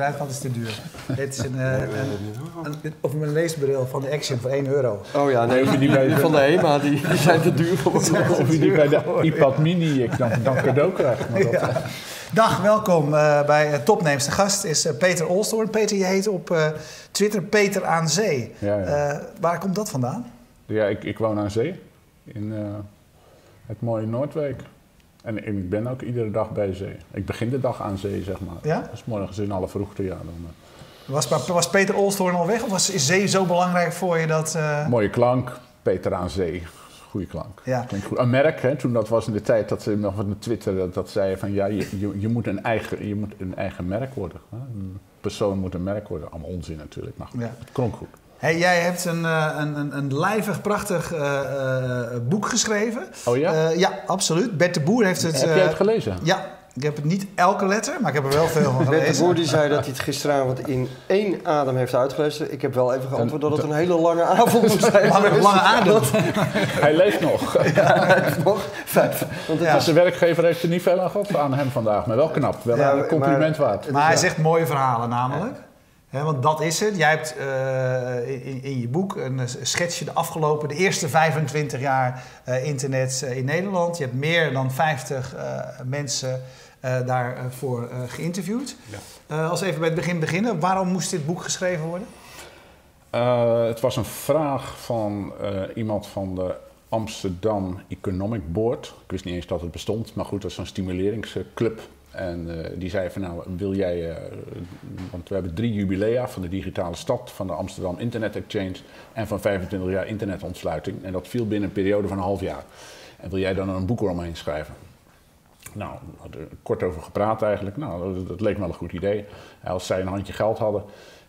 kruidvat is te duur. Het is een, uh, een, een, of een leesbril van de Action voor 1 euro. Oh ja, nee, die, bij, die van de HEMA, die, die zijn te duur voor Of je die bij de iPad Mini dan, dan cadeau krijgt. Ja. Dag, welkom uh, bij Topnames. De gast is uh, Peter Olstoorn. Peter, je heet op uh, Twitter Peter aan Zee. Ja, ja. waar komt dat vandaan? Ja, ik, ik woon aan zee. In het mooie Noordwijk. En ik ben ook iedere dag bij zee. Ik begin de dag aan zee, zeg maar. Ja? Dus morgens in alle vroegte, ja. Dan, was, was Peter Olstoorn al weg? Of was, is zee zo belangrijk voor je dat... Mooie klank, Peter aan zee goede klank. Ja. Klinkt goed. Een merk, hè, toen dat was in de tijd dat ze nog op Twitter dat, dat zei van ja, je, je, je, moet een eigen, je moet een eigen merk worden. Hè. Een persoon moet een merk worden. Allemaal onzin natuurlijk, maar ja. het klonk goed. Hey, jij hebt een, een, een, een lijvig, prachtig uh, uh, boek geschreven. Oh ja? Uh, ja, absoluut. Bert de Boer heeft het... Heb jij het gelezen? Ja, ik heb het niet elke letter, maar ik heb er wel veel van gelezen. de Boer die zei dat hij het gisteravond in één adem heeft uitgelezen. Ik heb wel even geantwoord dat het een hele lange avond moest zijn. Lange, lange adem. hij leeft nog. Ja, hij leeft nog. Vijf. Want ja. de werkgever heeft er niet veel aan gehad aan hem vandaag. Maar wel knap. Wel ja, een compliment maar, waard. Maar hij zegt mooie verhalen namelijk. He, want dat is het. Jij hebt uh, in, in, je boek een schetsje de afgelopen, de eerste 25 jaar uh, internet uh, in Nederland. Je hebt meer dan 50 mensen daarvoor geïnterviewd. Ja. Als we even bij het begin beginnen, waarom moest dit boek geschreven worden? het was een vraag van iemand van de Amsterdam Economic Board. Ik wist niet eens dat het bestond, maar goed, dat is een stimuleringsclub. En die zei van nou, wil jij, want we hebben drie jubilea van de digitale stad, van de Amsterdam Internet Exchange en van 25 jaar internetontsluiting. En dat viel binnen een periode van een half jaar. En wil jij dan een boek eromheen schrijven? Nou, we hadden er kort over gepraat eigenlijk. Nou, dat, leek me wel een goed idee. Als zij een handje geld hadden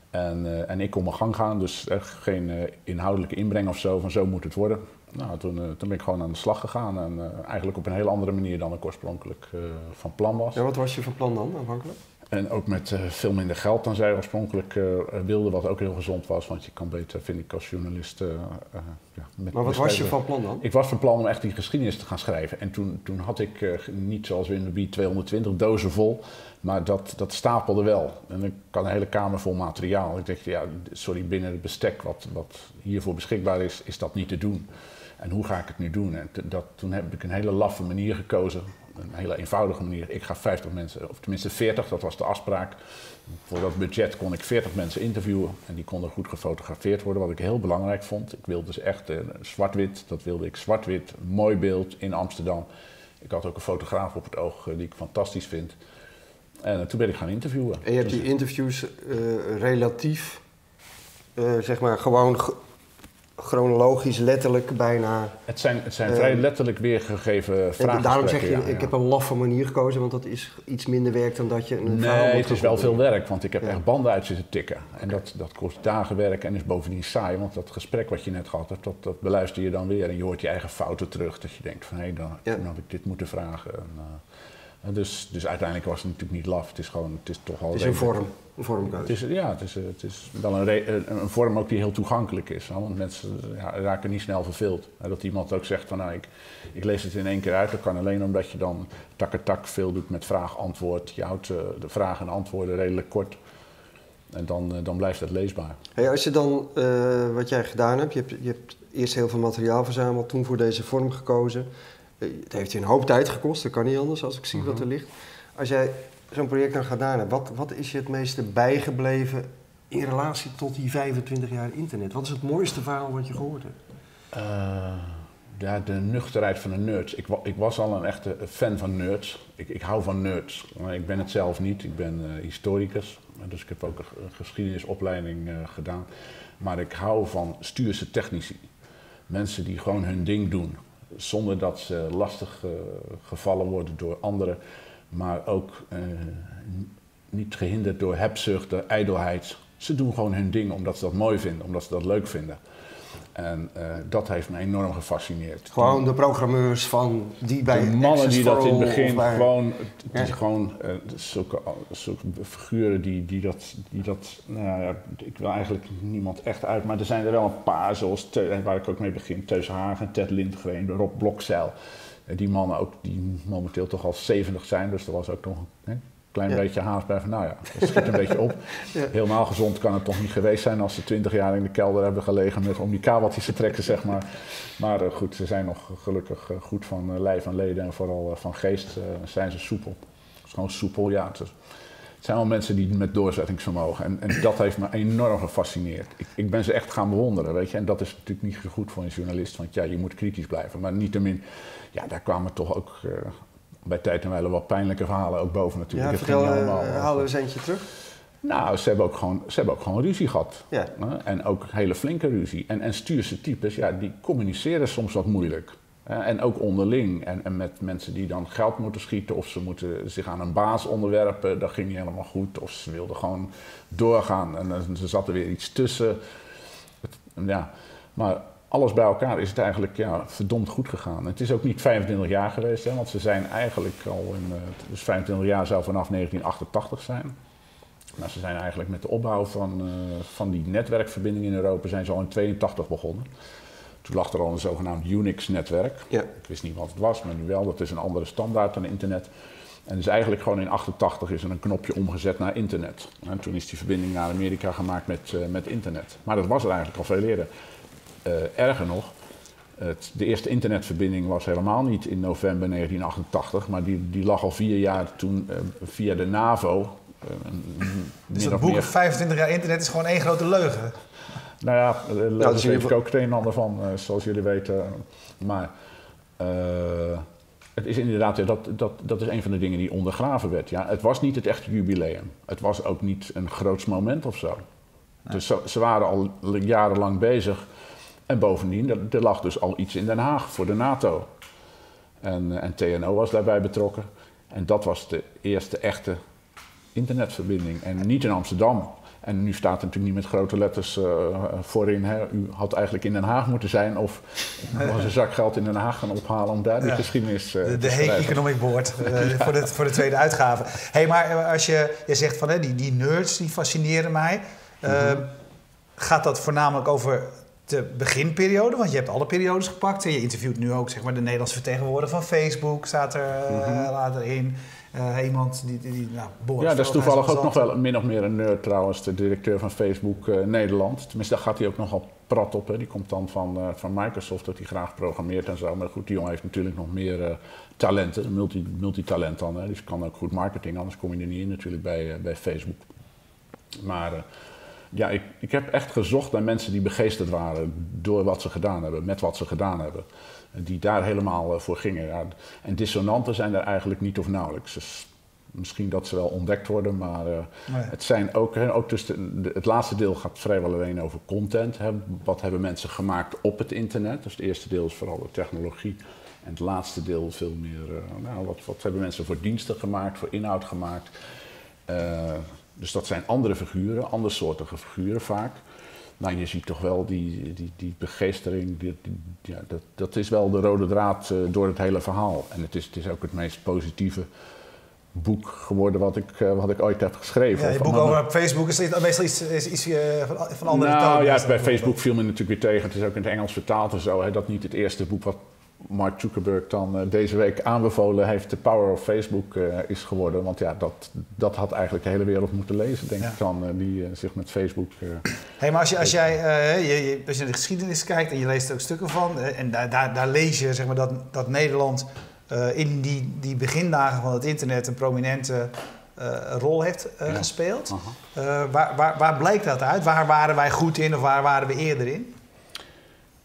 en, uh, en ik kon mijn gang gaan, dus echt geen inhoudelijke inbreng of zo, van zo moet het worden. Nou, toen, uh, toen ben ik gewoon aan de slag gegaan en eigenlijk op een heel andere manier dan ik oorspronkelijk van plan was. Ja, wat was je van plan dan aanvankelijk? En ook met veel minder geld dan zij oorspronkelijk wilden, wat ook heel gezond was. Want je kan beter, vind ik, als journalist. Uh, ja, met maar wat was je van plan dan? Ik was van plan om echt die geschiedenis te gaan schrijven. En toen, toen had ik niet zoals Winderby 220 dozen vol, maar dat, dat stapelde wel. En ik had een hele kamer vol materiaal. Ik dacht, ja, sorry, binnen het bestek wat, wat hiervoor beschikbaar is, is dat niet te doen. En hoe ga ik het nu doen? En dat, toen heb ik een hele laffe manier gekozen een hele eenvoudige manier. Ik ga 50 mensen, of tenminste 40, dat was de afspraak. Voor dat budget kon ik 40 mensen interviewen en die konden goed gefotografeerd worden, wat ik heel belangrijk vond. Ik wilde dus echt uh, zwart-wit, dat wilde ik zwart-wit, mooi beeld in Amsterdam. Ik had ook een fotograaf op het oog uh, die ik fantastisch vind. En uh, toen ben ik gaan interviewen. En je hebt die interviews relatief, zeg maar, gewoon chronologisch, letterlijk bijna. Het zijn, het zijn uh, vrij letterlijk weergegeven vragen. Daarom zeg je, ja, ik heb een laffe manier gekozen, want dat is iets minder werk dan dat je een Nee, het is wel veel werk, want ik heb ja. echt banden uit zitten tikken. En dat, dat kost dagen werk en is bovendien saai, want dat gesprek wat je net gehad hebt, dat, dat beluister je dan weer. En je hoort je eigen fouten terug, dat je denkt van hé, hey, dan, had ik dit moeten vragen. En, uh, dus, dus uiteindelijk was het natuurlijk niet laf. Het is gewoon, het is toch al. Het is een vorm, een vormkeuze. Het is, ja, het is, het is wel een, een, vorm ook die heel toegankelijk is. Want mensen ja, raken niet snel verveeld. Dat iemand ook zegt van nou, ik, ik lees het in één keer uit. Dat kan alleen omdat je dan tak veel doet met vraag-antwoord. Je houdt de vragen en antwoorden redelijk kort. En dan, dan blijft het leesbaar. Hey, als je dan, uh, wat jij gedaan hebt, je, hebt, je hebt eerst heel veel materiaal verzameld, toen voor deze vorm gekozen. Het heeft je een hoop tijd gekost, dat kan niet anders als ik zie wat er ligt. Als jij zo'n project dan gedaan hebt, wat, wat is je het meeste bijgebleven in relatie tot die 25 jaar internet? Wat is het mooiste verhaal wat je gehoord hebt? Uh, ja, de nuchterheid van de nerds. Ik, ik, was al een echte fan van nerds. Ik, ik hou van nerds. Maar ik ben het zelf niet. Ik ben uh, historicus. Dus ik heb ook een geschiedenisopleiding uh, gedaan. Maar ik hou van stuurse technici. Mensen die gewoon hun ding doen zonder dat ze lastig uh, gevallen worden door anderen, maar ook uh, niet gehinderd door hebzucht, ijdelheid. Ze doen gewoon hun ding omdat ze dat mooi vinden, omdat ze dat leuk vinden. En uh, dat heeft me enorm gefascineerd. Gewoon de programmeurs van die bij De mannen die dat in het begin bij... gewoon, het is gewoon uh, zulke, zulke figuren die, die dat, die dat nou ja, ik wil eigenlijk niemand echt uit, maar er zijn er wel een paar zoals, waar ik ook mee begin, Teus Hagen, Ted Lindgren, Rob Blokzeil. Die mannen ook die momenteel toch al 70 zijn, dus er was ook nog hè, klein Ja. beetje haast bij van, nou ja, dat schiet een beetje op. Ja. Helemaal gezond kan het toch niet geweest zijn als ze twintig jaar in de kelder hebben gelegen met, om die kabeltjes te trekken, zeg maar. Maar eh, goed, ze zijn nog gelukkig eh, goed van eh, lijf en leden en vooral van geest zijn ze soepel. Het is gewoon soepel, ja. Het, is- het zijn wel mensen die met doorzettingsvermogen. En, en dat heeft me enorm gefascineerd. Ik, ik ben ze echt gaan bewonderen, weet je. En dat is natuurlijk niet zo goed voor een journalist, want ja, je moet kritisch blijven. Maar niettemin, ja, daar kwamen toch ook bij tijd en wijle wat pijnlijke verhalen ook boven natuurlijk. Ja, Het ging vertel, eh, allemaal, haal er eens eentje terug. nou, ze hebben ook gewoon, ze hebben ook gewoon ruzie gehad. Ja. Hè? En ook hele flinke ruzie. En, en stuurse types, ja, die communiceren soms wat moeilijk. En ook onderling. En, en met mensen die dan geld moeten schieten of ze moeten zich aan een baas onderwerpen, dat ging niet helemaal goed. Of ze wilden gewoon doorgaan en er zat er weer iets tussen. Het- ja. Maar alles bij elkaar is het eigenlijk ja, verdomd goed gegaan. Het is ook niet 25 jaar geweest, hè, want ze zijn eigenlijk al in. eh, Dus 25 jaar zou vanaf 1988 zijn. Maar ze zijn eigenlijk met de opbouw van, eh, van die netwerkverbinding in Europa zijn ze al in 82 begonnen. Toen lag er al een zogenaamd Unix-netwerk. Ja. Ik wist niet wat het was, maar nu wel. Dat is een andere standaard dan internet. En dus eigenlijk gewoon in 88 is er een knopje omgezet naar internet. En toen is die verbinding naar Amerika gemaakt met, eh, met internet. Maar dat was er eigenlijk al veel eerder. Eh, erger nog, het, de eerste internetverbinding was helemaal niet in november 1988, maar die, die lag al vier jaar toen eh, via de NAVO. eh, Dus dat of boek meer- 25 jaar internet is gewoon één grote leugen. nou ja, daar nou, is weet in ik ook het een en ander van, zoals jullie weten. Maar eh, het is inderdaad, dat, dat, dat is een van de dingen die ondergraven werd. Ja. Het was niet het echte jubileum. Het was ook niet een groots moment of zo. Dus ze, ze waren al jarenlang bezig. En bovendien, er, lag dus al iets in Den Haag voor de NATO. En, eh, en TNO was daarbij betrokken. En dat was de eerste echte internetverbinding. En niet in Amsterdam. En nu staat er natuurlijk niet met grote letters eh, voorin. Hè. U had eigenlijk in Den Haag moeten zijn. Of was een zak geld in Den Haag gaan ophalen om daar die Ja. geschiedenis eh, De, te de schrijven. Economic Board voor, de, voor de tweede uitgave. hey, maar als je, je zegt van hè, die, die nerds die fascineren mij. Eh, Gaat dat voornamelijk over de beginperiode? Want je hebt alle periodes gepakt. En je interviewt nu ook zeg maar, de Nederlandse vertegenwoordiger van Facebook. Staat er eh, later in. Eh, iemand die, die, die nou, Boris Ja, dat is toevallig ook nog wel min of meer een nerd trouwens, de directeur van Facebook eh, Nederland. Tenminste, daar gaat hij ook nogal prat op. Hè. Die komt dan van, van Microsoft, dat hij graag programmeert en zo. Maar goed, die jongen heeft natuurlijk nog meer talenten, multi, multitalent dan. Hè. Dus kan ook goed marketing, anders kom je er niet in natuurlijk bij, bij Facebook. Maar ja, ik, ik heb echt gezocht naar mensen die begeesterd waren door wat ze gedaan hebben, met wat ze gedaan hebben. En Die daar helemaal eh, voor gingen. Ja. En dissonanten zijn er eigenlijk niet of nauwelijks. Dus misschien dat ze wel ontdekt worden, maar eh, Nee. het zijn ook, hè, ook dus de, de- het laatste deel gaat vrijwel alleen over content. Hè. Wat hebben mensen gemaakt op het internet? Dus het eerste deel is vooral de technologie. En het laatste deel veel meer, eh, nou, wat, wat hebben mensen voor diensten gemaakt, voor inhoud gemaakt. Eh, dus dat zijn andere figuren, andersoortige figuren vaak. Maar je ziet toch wel die, die, die begeestering, die, die- ja, dat, dat is wel de rode draad eh, door het hele verhaal. En het is, het is ook het meest positieve boek geworden wat ik, eh, wat ik ooit heb geschreven. Ja, je boek over Facebook is meestal iets, is iets eh, van, andere nou ja, bij Facebook viel me natuurlijk weer tegen. Het is ook in het Engels vertaald en zo. Hè, dat niet het eerste boek wat Mark Zuckerberg dan eh, deze week aanbevolen heeft, The Power of Facebook eh, is geworden. Want ja, dat, dat had eigenlijk de hele wereld moeten lezen, denk Ja. ik dan, eh, die zich met Facebook... Hey, maar als, je, als, jij, je, je- als je naar de geschiedenis kijkt en je leest er ook stukken van, en daar, daar, daar lees je zeg maar, dat, dat Nederland in die, die begindagen van het internet een prominente rol heeft Ja. gespeeld. waar, waar, waar bleek dat uit? Waar waren wij goed in of waar waren we eerder in?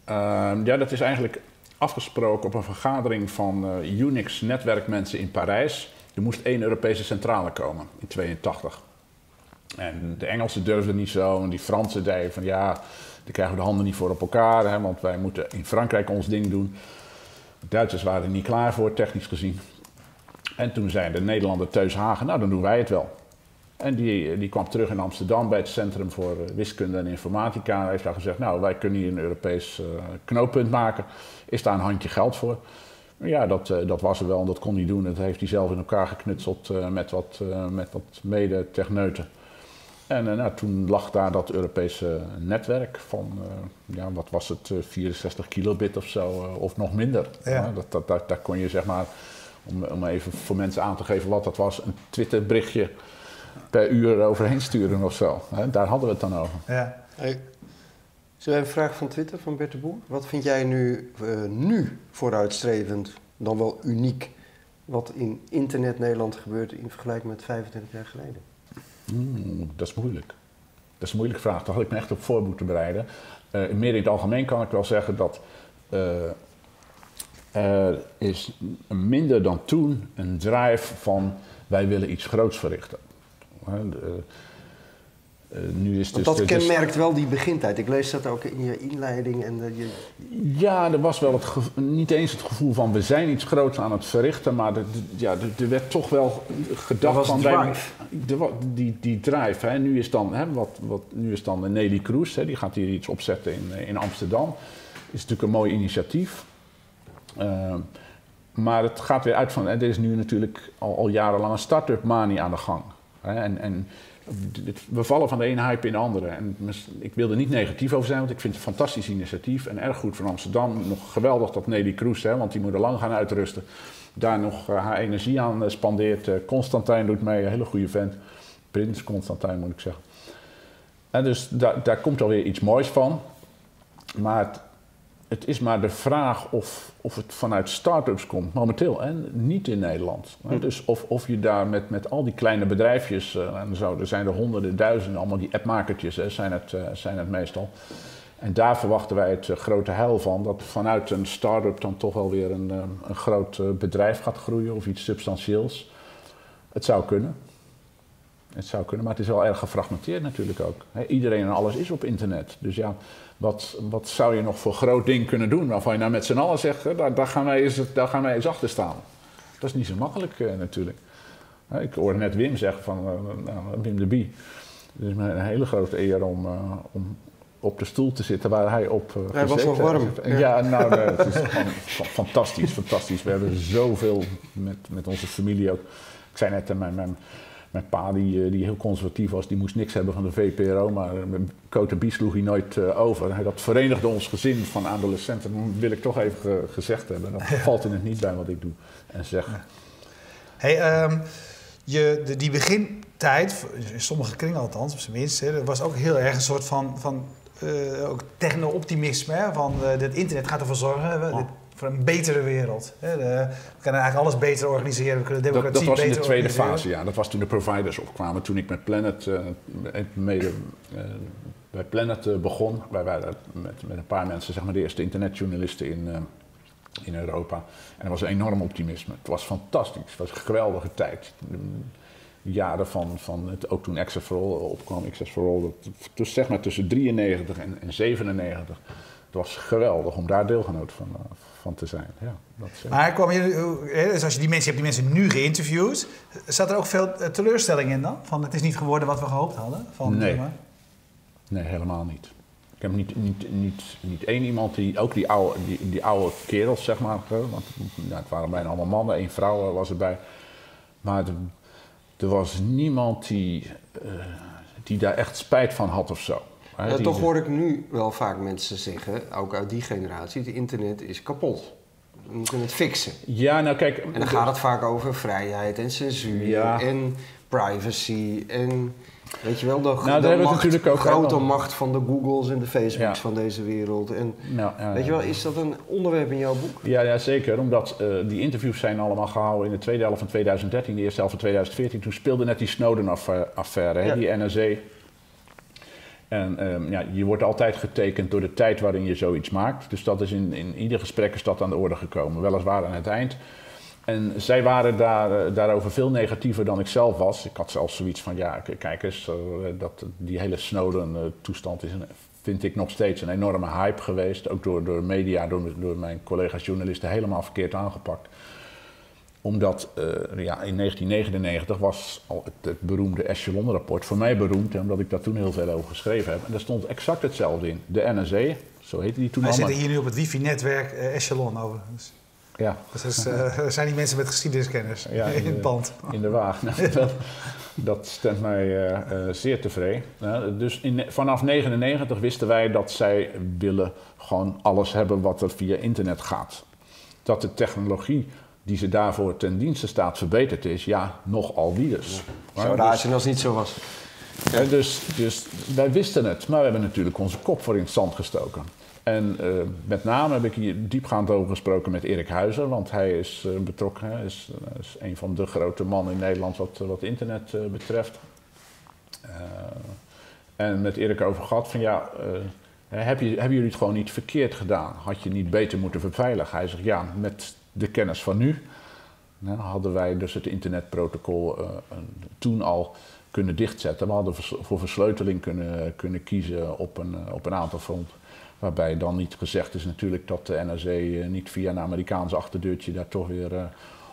Ehm, ja, dat is eigenlijk afgesproken op een vergadering van eh, Unix-netwerkmensen in Parijs. Er moest één Europese centrale komen in 82. En de Engelsen durfden niet zo. En die Fransen zeiden van ja, daar krijgen we de handen niet voor op elkaar. Hè, want wij moeten in Frankrijk ons ding doen. De Duitsers waren er niet klaar voor, technisch gezien. En toen zei de Nederlander Teus Hagen, nou dan doen wij het wel. En die, die kwam terug in Amsterdam bij het Centrum voor eh, Wiskunde en Informatica. Hij heeft daar gezegd, nou wij kunnen hier een Europees eh, knooppunt maken. Is daar een handje geld voor? Ja, dat, eh, dat was er wel en dat kon hij doen. Dat heeft hij zelf in elkaar geknutseld eh, met wat, eh, met wat mede-techneuten. En nou, toen lag daar dat Europese netwerk van, eh, ja, wat was het, eh, 64 kilobit of zo, eh, of nog minder. Ja. Dat, dat, daar, daar kon je zeg maar Om, om even voor mensen aan te geven wat dat was. Een Twitter-berichtje per uur overheen sturen of zo. Hè? Daar hadden we het dan over. Ja. Zullen een vraag van Twitter van Bert de Boer? Wat vind jij nu, eh, nu vooruitstrevend, dan wel uniek, wat in internet Nederland gebeurt in vergelijking met 25 jaar geleden? Hmm, dat is moeilijk. Dat is een moeilijke vraag. Daar had ik me echt op voor moeten bereiden. Uh, meer in het algemeen kan ik wel zeggen dat uh, er is minder dan toen een drive van wij willen iets groots verrichten. Uh, nu is dus dat kenmerkt wel die begintijd. Ik lees dat ook in je inleiding. En je... Ja, er was wel het niet eens het gevoel van we zijn iets groots aan het verrichten, maar de, ja, er werd toch wel gedacht van wij, de, die, die drive. Hè. Nu, is dan, hè, wat, wat, nu is dan Nelly Kroes, hè, die gaat hier iets opzetten in, in Amsterdam. Is natuurlijk een mooi initiatief. Uh, maar het gaat weer uit van, er is nu natuurlijk al, al jarenlang een start-up manie aan de gang. Hè, en, en we vallen van de ene hype in de andere. En ik wil er niet negatief over zijn, want ik vind het een fantastisch initiatief en erg goed voor Amsterdam. Nog geweldig dat Nelly Kroes, want die moet er lang gaan uitrusten, daar nog uh, haar energie aan uh, spandeert. Uh, Constantijn doet mee, een hele goede vent. Prins Constantijn moet ik zeggen. En dus daar, daar komt alweer iets moois van. Maar het is maar de vraag of, of het vanuit start-ups komt, momenteel, en niet in Nederland. Hm. Dus of, of je daar met, met al die kleine bedrijfjes, uh, en zo, er zijn er honderden, duizenden, allemaal die appmakertjes hè, zijn, het, uh, zijn het meestal. En daar verwachten wij het uh, grote heil van, dat vanuit een start-up dan toch wel weer een, een groot bedrijf gaat groeien of iets substantieels. Het zou kunnen. Het zou kunnen, maar het is wel erg gefragmenteerd natuurlijk ook. iedereen en alles is op internet. Dus ja, wat, wat zou je nog voor groot ding kunnen doen waarvan je nou met z'n allen zegt, daar, daar, gaan wij eens, daar gaan wij eens achter staan. Dat is niet zo makkelijk uh, natuurlijk. ik hoorde net Wim zeggen van uh, nou, Wim de Bie. Het is me een hele grote eer om, uh, om op de stoel te zitten waar hij op uh, Hij was nog warm. Ja, ja nou, het is fantastisch, fantastisch. We hebben zoveel met, met onze familie ook. Ik zei net, mijn, mijn, mijn pa, die, eh, die heel conservatief was, die moest niks hebben van de VPRO, maar Cote Bie sloeg hij nooit uh, over. Hij, dat verenigde ons gezin van adolescenten, dat wil ik toch even gezegd hebben. Dat valt in het niet bij wat ik doe en zeg. Hey, um, je, de, die begintijd, in sommige kringen althans, op zijn minst, hè, was ook heel erg een soort van, van uh, techno-optimisme. Van uh, het internet gaat ervoor zorgen. Oh voor een betere wereld. we kunnen eigenlijk alles beter organiseren. We kunnen democratie dat, dat was in de tweede fase, ja. Dat was toen de providers opkwamen. Toen ik met Planet, uh, mede, uh, bij Planet uh, begon. Wij waren met, met een paar mensen zeg maar, de eerste internetjournalisten in, in Europa. En er was een enorm optimisme. Het was fantastisch. Het was een geweldige tijd. De jaren van, van het, ook toen Access for All opkwam. Access for All, dat, dus zeg maar tussen 93 en, en 97 het was geweldig om daar deelgenoot van, uh, van te zijn. Ja, dat maar kwam je, dus als je die mensen hebt, die mensen nu geïnterviewd, zat er ook veel eh, teleurstelling in dan? Van het is niet geworden wat we gehoopt hadden? Van, nee. nee, helemaal niet. Ik heb niet, niet, niet, niet één iemand die, ook die oude, die, die oude kerels zeg maar, want het waren bijna allemaal mannen, één vrouw was erbij. Maar er, er was niemand die, uh, die daar echt spijt van had of zo. Ja, toch hoor ik nu wel vaak mensen zeggen, ook uit die generatie, het internet is kapot. We moeten het fixen. Ja, nou kijk... En dan gaat het vaak over vrijheid en censuur en privacy en... Weet je wel, de, nou, de macht, natuurlijk ook grote macht van de Googles en de Facebooks van deze wereld. En, nou, ja, weet je wel, is dat een onderwerp in jouw boek? Ja, ja zeker. Omdat uh, die interviews zijn allemaal gehouden in de tweede helft van 2013, de eerste helft van 2014. Toen speelde net die Snowden-affaire, die NSA en um, ja, je wordt altijd getekend door de tijd waarin je zoiets maakt. Dus dat is in, in ieder gesprek is dat aan de orde gekomen. Weliswaar aan het eind. En zij waren daar, uh, daarover veel negatiever dan ik zelf was. Ik had zelfs zoiets van, ja, kijk eens, uh, dat, die hele Snowden-toestand is, vind ik nog steeds een enorme hype geweest. Ook door, door media, door, door mijn collega's journalisten, helemaal verkeerd aangepakt omdat uh, ja, in 1999 was al het, het beroemde Echelon-rapport voor mij beroemd, omdat ik daar toen heel veel over geschreven heb. En daar stond exact hetzelfde in. De NSA, zo heette die toen Wij al. zitten hier nu op het wifi-netwerk uh, Echelon overigens. Ja. Dus uh, zijn die mensen met geschiedeniskennis ja, in, het pand. In de waag. Nou, dat, dat, stemt mij zeer tevreden. dus in, vanaf 1999 wisten wij dat zij willen gewoon alles hebben wat er via internet gaat. Dat de technologie die ze daarvoor ten dienste staat verbeterd is, ja, nogal wie dus. Zou raar zijn als het niet zo was. Ja, dus, dus wij wisten het, maar we hebben natuurlijk onze kop voor in het zand gestoken. En uh, met name heb ik hier diepgaand over gesproken met Erik Huizer, want hij is uh, betrokken, hij is, is, een van de grote mannen in Nederland wat, wat internet betreft. en met Erik over gehad van ja, heb je, hebben jullie het gewoon niet verkeerd gedaan? Had je niet beter moeten verveiligen? Hij zegt ja, met de kennis van nu hadden wij dus het internetprotocol toen al kunnen dichtzetten. We hadden voor versleuteling kunnen, kunnen kiezen op een, op een aantal fronten. Waarbij dan niet gezegd is natuurlijk dat de NRC eh, niet via een Amerikaans achterdeurtje daar toch weer uh,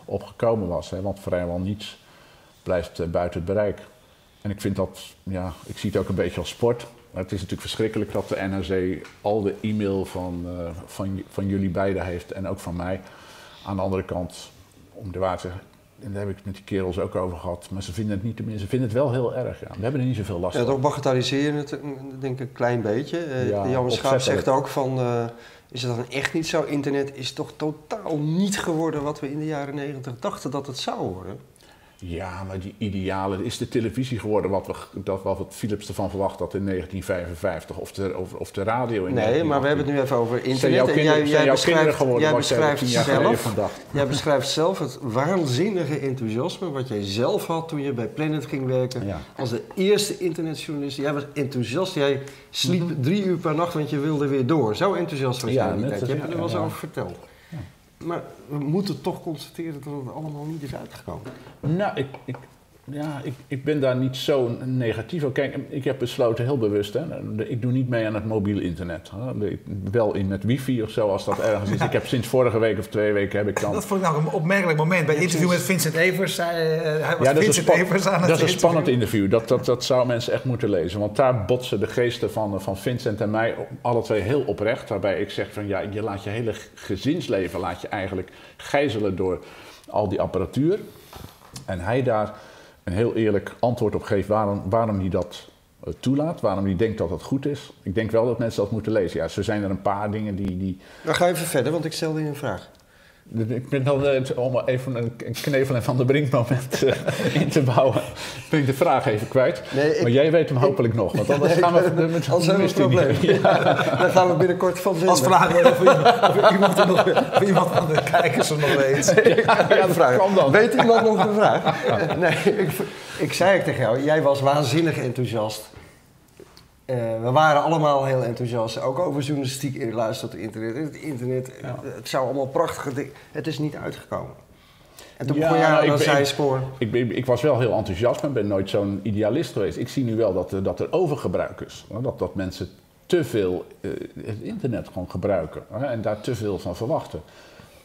op gekomen was. Hè? Want vrijwel niets blijft buiten het bereik. En ik vind dat, ja, ik zie het ook een beetje als sport. Het is natuurlijk verschrikkelijk dat de NRC al de e-mail van, van, van jullie beiden heeft en ook van mij. Aan de andere kant, om de waarheid te zeggen, en daar heb ik het met die kerels ook over gehad. Maar ze vinden het niet tenminste, ze vinden het wel heel erg. Ja. We hebben er niet zoveel last van. Ja, toch bagatelliseren het denk ik een klein beetje. Uh, ja, Jan Schaap zegt ook van, uh, is het dan echt niet zo? Internet is toch totaal niet geworden wat we in de jaren negentig dachten dat het zou worden? Ja, maar die idealen, is de televisie geworden wat, we, dat, wat Philips ervan verwacht dat in 1955 of de, of, of de radio in Nee, maar we hebben het nu even over internet. en jij, jij beschrijft, geworden, jij beschrijft zelf, jij beschrijft zelf het waanzinnige enthousiasme wat jij zelf had toen je bij Planet ging werken. Ja. Als de eerste internetjournalist. Jij was enthousiast. Jij sliep mm -hmm. drie uur per nacht, want je wilde weer door. Zo enthousiast was jij ja, die tijd. Je hebt er wel eens over verteld. Maar we moeten toch constateren dat het allemaal niet is uitgekomen. Nou, ik, ik, ja, ik, ik ben daar niet zo negatief over. Kijk, ik heb besloten heel bewust, hè, ik doe niet mee aan het mobiel internet. Hè. Wel in met wifi of zo, als dat ergens is. Ik heb sinds vorige week of twee weken heb ik dan... Dat vond ik nou een opmerkelijk moment. Bij het interview met Vincent Evers, uh, hij was ja, Vincent Evers aan het Dat is een spannend interview. Dat, dat, dat zou mensen echt moeten lezen. Want daar botsen de geesten van, van Vincent en mij alle twee heel oprecht. Waarbij ik zeg van, ja, je laat je hele gezinsleven laat je eigenlijk gijzelen door al die apparatuur. En hij daar een heel eerlijk antwoord op geeft waarom, waarom hij dat uh, toelaat, waarom hij denkt dat het goed is. Ik denk wel dat mensen dat moeten lezen. Ja, zo zijn er een paar dingen die... die... Nou, ga even verder, want ik stelde je een vraag. Ik ben dan om even een knevel en van de brink moment uh, in te bouwen. Ben ik de vraag even kwijt. Nee, ik, maar jij weet hem hopelijk ik, nog, want anders nee, gaan we met anders hebben we een probleem. Ja. Dan gaan we binnenkort van vinden. Als vraag of, of, iemand er nog, of iemand aan de kijkers er nog weet. Ja, ja, de vraag. Dan. Weet iemand nog de vraag? Nee, ik, ik zei het tegen jou, jij was waanzinnig enthousiast uh, we waren allemaal heel enthousiast, ook over journalistiek in luister tot internet. Het internet, ja. het zou allemaal prachtige dingen. Het is niet uitgekomen. En toen ja, begon jij aan een zijspoor. Ik, ik, ik, was wel heel enthousiast, maar ben nooit zo'n idealist geweest. Ik zie nu wel dat, dat er overgebruik is. Dat, dat mensen te veel uh, het internet gewoon gebruiken hè, en daar te veel van verwachten.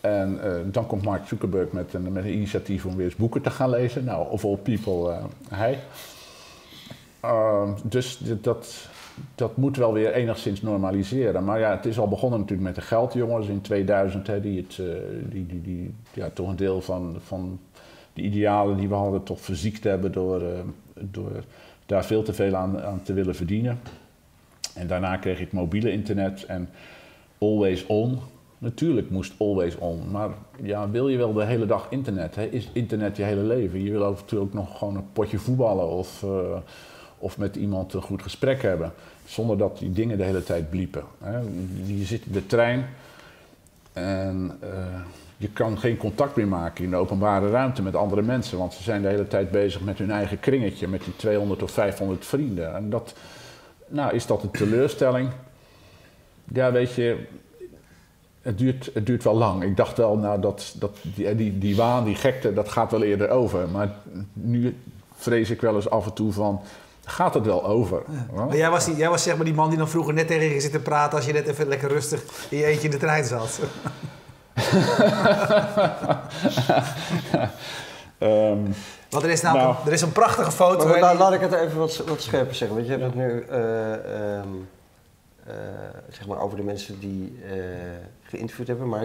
En uh, dan komt Mark Zuckerberg met een, met een initiatief om weer eens boeken te gaan lezen. Nou, of all people, hij. Uh, dus dat, dat moet wel weer enigszins normaliseren. Maar ja, het is al begonnen natuurlijk met de geldjongens in 2000, hè, die, het, uh, die, die, die ja, toch een deel van, van de idealen die we hadden toch verziekt hebben door, uh, door daar veel te veel aan, aan te willen verdienen. En daarna kreeg ik mobiele internet en always on. Natuurlijk moest always on, maar ja, wil je wel de hele dag internet? Hè? Is internet je hele leven? Je wil toe ook nog gewoon een potje voetballen of... Uh, of met iemand een goed gesprek hebben. Zonder dat die dingen de hele tijd bliepen. Je zit in de trein en uh, je kan geen contact meer maken in de openbare ruimte met andere mensen. Want ze zijn de hele tijd bezig met hun eigen kringetje, met die 200 of 500 vrienden. En dat, nou, is dat een teleurstelling? Ja, weet je, het duurt, het duurt wel lang. Ik dacht wel, nou, dat, dat, die, die, die waan, die gekte, dat gaat wel eerder over. Maar nu vrees ik wel eens af en toe van gaat het wel over. Ja. Maar jij was, die, jij was zeg maar die man die dan vroeger net tegen je zit te praten als je net even lekker rustig in je eentje in de trein zat. um, Want er is namelijk nou, er is een prachtige foto. Maar, nou, laat ik het even wat, wat scherper zeggen. Want je hebt het nu uh, um, uh, zeg maar over de mensen die uh, geïnterviewd hebben. Maar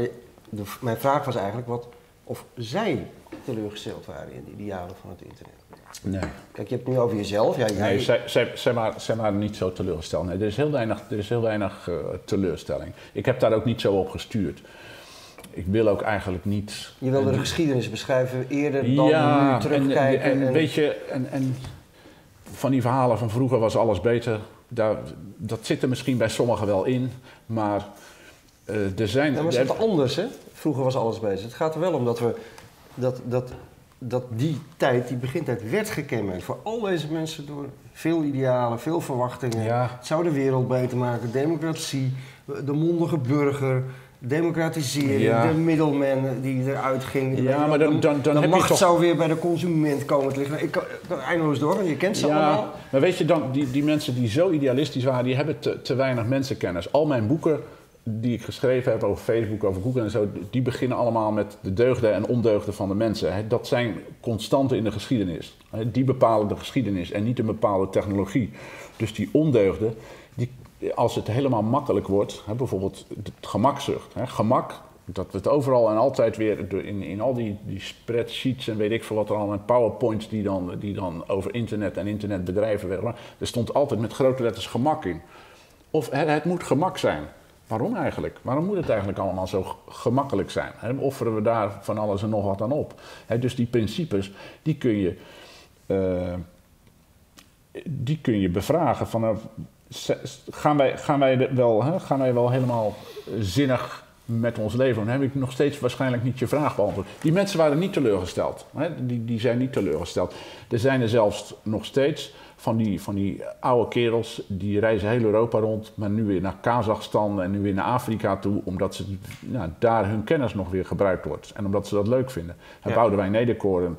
de, mijn vraag was eigenlijk wat, of zij teleurgesteld waren in de idealen van het internet. Nee. Kijk, je hebt het nu over jezelf. Ja, jij... Nee, zij, zij, zij, maar, zij maar niet zo teleurgesteld. Nee, er is heel weinig, er is heel weinig uh, teleurstelling. Ik heb daar ook niet zo op gestuurd. ik wil ook eigenlijk niet... Je wilde de geschiedenis beschrijven eerder dan ja, nu terugkijken. En, en, en, weet je, en, en van die verhalen van vroeger was alles beter. Daar, dat zit er misschien bij sommigen wel in, maar uh, er zijn... Ja, maar het is anders, hè? Vroeger was alles beter. Het gaat er wel om dat we... Dat, dat, dat die tijd, die begintijd, werd gekenmerkt voor al deze mensen door veel idealen, veel verwachtingen. Ja. Het zou de wereld beter maken, democratie, de mondige burger, democratisering, Ja. de middleman die eruit ging. Ja, maar dan- dan- dan de heb je macht toch- zou weer bij de consument komen te liggen. Ik kan, ik kan eindeloos door, je kent ze Ja, allemaal. maar weet je, dan, die, die mensen die zo idealistisch waren, die hebben te, te weinig mensenkennis. Al mijn boeken die ik geschreven heb over Facebook, over Google en zo, die beginnen allemaal met de deugden en ondeugden van de mensen. Dat zijn constanten in de geschiedenis. Die bepalen de geschiedenis en niet een bepaalde technologie. Dus die ondeugden, die, als het helemaal makkelijk wordt, bijvoorbeeld het gemakzucht. Gemak, dat we het overal en altijd weer in, in al die, die spreadsheets en weet ik veel wat er allemaal, en powerpoints die dan, die dan over internet en internetbedrijven werden. Er stond altijd met grote letters gemak in. Of het moet gemak zijn. Waarom eigenlijk? Waarom moet het eigenlijk allemaal zo gemakkelijk zijn? Hè, offeren we daar van alles en nog wat aan op? Dus die principes, die kun je, eh, die kun je bevragen. Van, z- gaan, wij, gaan, wij wel, gaan wij wel helemaal zinnig met ons leven? Dan heb ik nog steeds waarschijnlijk niet je vraag beantwoord. Die mensen waren niet teleurgesteld. Die, die zijn niet teleurgesteld. Er zijn er zelfs nog steeds van die, van die oude kerels die reizen heel Europa rond, maar nu weer naar Kazachstan en nu weer naar Afrika toe, omdat ze, nou, daar hun kennis nog weer gebruikt wordt en omdat ze dat leuk vinden. En Ja. Boudewijn Nederkoren,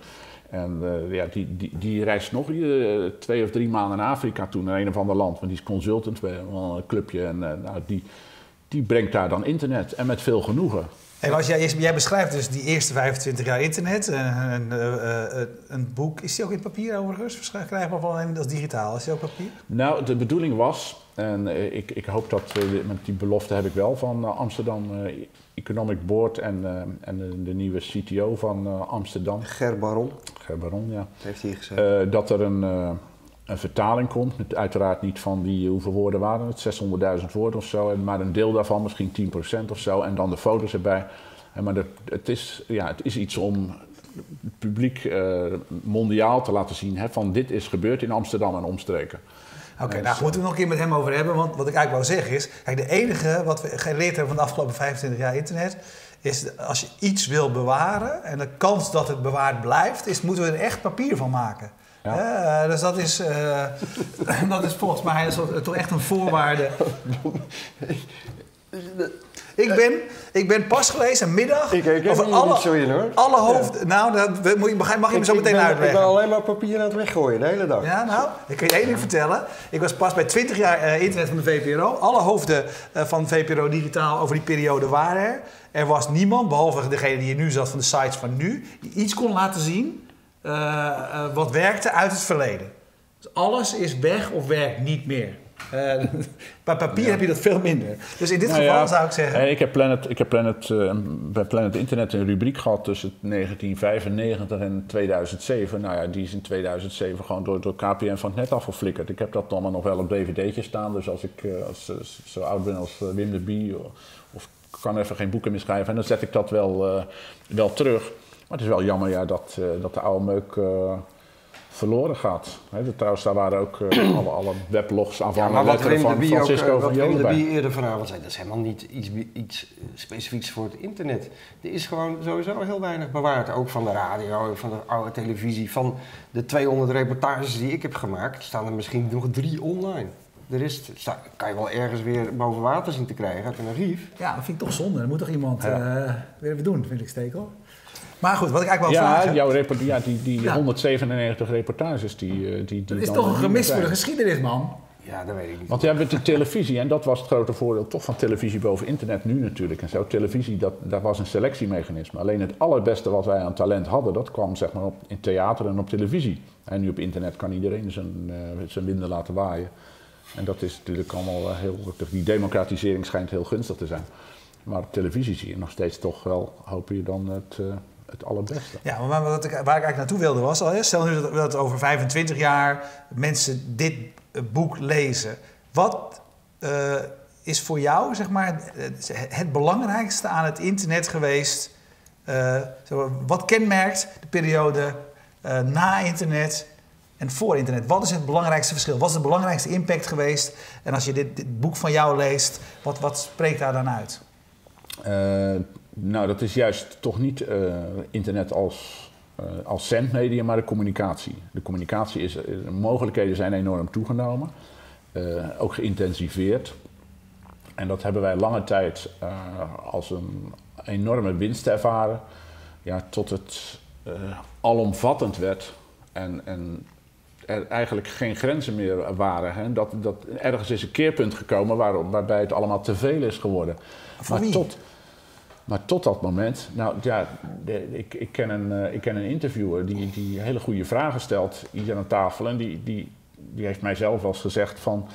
en eh, ja, die, die, die reist nog iedere twee of drie maanden naar Afrika toe, naar een of ander land, want die is consultant bij een clubje en eh, nou, die, die brengt daar dan internet en met veel genoegen. Hey, maar als jij, jij beschrijft dus die eerste 25 jaar internet. eh, Een, eh, eh, een boek. Is die ook in papier overigens? Krijgbaar van alleen als digitaal? Is die ook papier? Nou, de bedoeling was, en ik, ik hoop dat, we met die belofte heb ik wel van Amsterdam Economic Board en, en de, de nieuwe CTO van Amsterdam, Ger Baron, Ger Baron, ja, dat heeft hij gezegd. eh, dat er een, eh, een vertaling komt. Uiteraard niet van die, hoeveel woorden waren het, 600.000 woorden of zo, en maar een deel daarvan, misschien 10% of zo, en dan de foto's erbij. Maar dat- het, is, ja, het is iets om het publiek eh, mondiaal te laten zien hè, van dit is gebeurd in Amsterdam en omstreken. Oké, Ja, nou zo. moeten we nog een keer met hem over hebben. Want wat ik eigenlijk wou zeggen is... Kijk, de enige wat we geleerd hebben van de afgelopen 25 jaar internet... is als je iets wil bewaren... en de kans dat het bewaard blijft... is moeten we er echt papier van maken. Ja. Dus dat is, eh, dat is volgens mij soort- toch echt een voorwaarde. Ik ben, ik ben pas geweest een middag Ik over alle, niet zo in, hoor. alle hoofd... Nou, dat moet je, mag je me zo Ik- meteen ik ben, uitleggen. Ik ben alleen maar papier aan het weggooien, de hele dag. Ja, nou, ik kan je één ding vertellen. Ik was pas bij 20 jaar eh, internet van de VPRO. Alle hoofden eh, van VPRO Digitaal over die periode waren er. Er was niemand, behalve degene die hier nu zat van de sites van nu, die iets kon laten zien wat werkte uit het verleden. Dus alles is weg of werkt niet meer. Eh, bij papier heb je dat veel minder. Dus in dit Nou geval ja, zou ik zeggen. eh, Ik heb Planet, ik heb Planet, eh, bij Planet Internet een rubriek gehad tussen 1995 en 2007. Nou ja, die is in 2007 gewoon door, door KPN van het net afgeflikkerd. Ik heb dat allemaal nog wel op dvd'tje staan. Dus als ik eh, als, eh, zo oud ben als eh, Wim de Bie of, kan even geen boeken meer schrijven, en dan zet ik dat wel, eh, wel terug. Maar het is wel jammer ja, dat, eh, dat de oude meuk eh, verloren gaat. Hè, de- trouwens, daar waren ook eh, alle, alle weblogs aan Ja, van maar wat letteren Wim de van Francisco van wat Wim Jolen de. Bie eerder vanavond zei, dat is helemaal niet iets, iets specifieks voor het internet. Er is gewoon sowieso heel weinig bewaard, ook van de radio, van de oude televisie. Van de 200 reportages die ik heb gemaakt, staan er misschien nog drie online. De rest sta- kan je wel ergens weer boven water zien te krijgen uit een archief. Ja, dat vind ik toch zonde. Dat moet toch iemand Ja. eh, weer even doen, vind ik stekel. Maar goed, wat ik eigenlijk wel Ja, vragen... jouw report, ja die, die Ja. 197 reportages die, eh, die, die dat is toch een gemis voor de geschiedenis, man. Ja, dat weet ik niet. Want je hebt de televisie, en dat was het grote voordeel toch van televisie boven internet nu natuurlijk. En zo, televisie, dat, dat was een selectiemechanisme. Alleen het allerbeste wat wij aan talent hadden, dat kwam zeg maar op, in theater en op televisie. En nu op internet kan iedereen zijn, eh, zijn winden laten waaien. En dat is natuurlijk allemaal eh, heel... Die democratisering schijnt heel gunstig te zijn. Maar televisie zie je nog steeds toch wel, hoop je dan het, eh, het allerbeste. Ja, maar wat ik, waar ik eigenlijk naartoe wilde was al, stel nu dat, over 25 jaar mensen dit eh, boek lezen. Wat eh, is voor jou zeg maar, het, belangrijkste aan het internet geweest? Zo, wat kenmerkt de periode na internet en voor internet? Wat is het belangrijkste verschil? Wat is de belangrijkste impact geweest? En als je dit, dit boek van jou leest, wat, wat spreekt daar dan uit? Eh, nou, dat is juist toch niet eh, internet als, uh, als zendmedia, maar de communicatie. De communicatie is, de mogelijkheden zijn enorm toegenomen, ook geïntensiveerd. En dat hebben wij lange tijd als een enorme winst ervaren, ja, tot het alomvattend werd en, en er eigenlijk geen grenzen meer waren. Hè? Dat, dat, ergens is een keerpunt gekomen waar, waarbij het allemaal te veel is geworden. Maar tot, maar tot dat moment, nou ja, de, ik, ik, ken een, uh, ik ken een interviewer die, die hele goede vragen stelt hier aan tafel. En die, die, die heeft mij zelf wel eens gezegd van.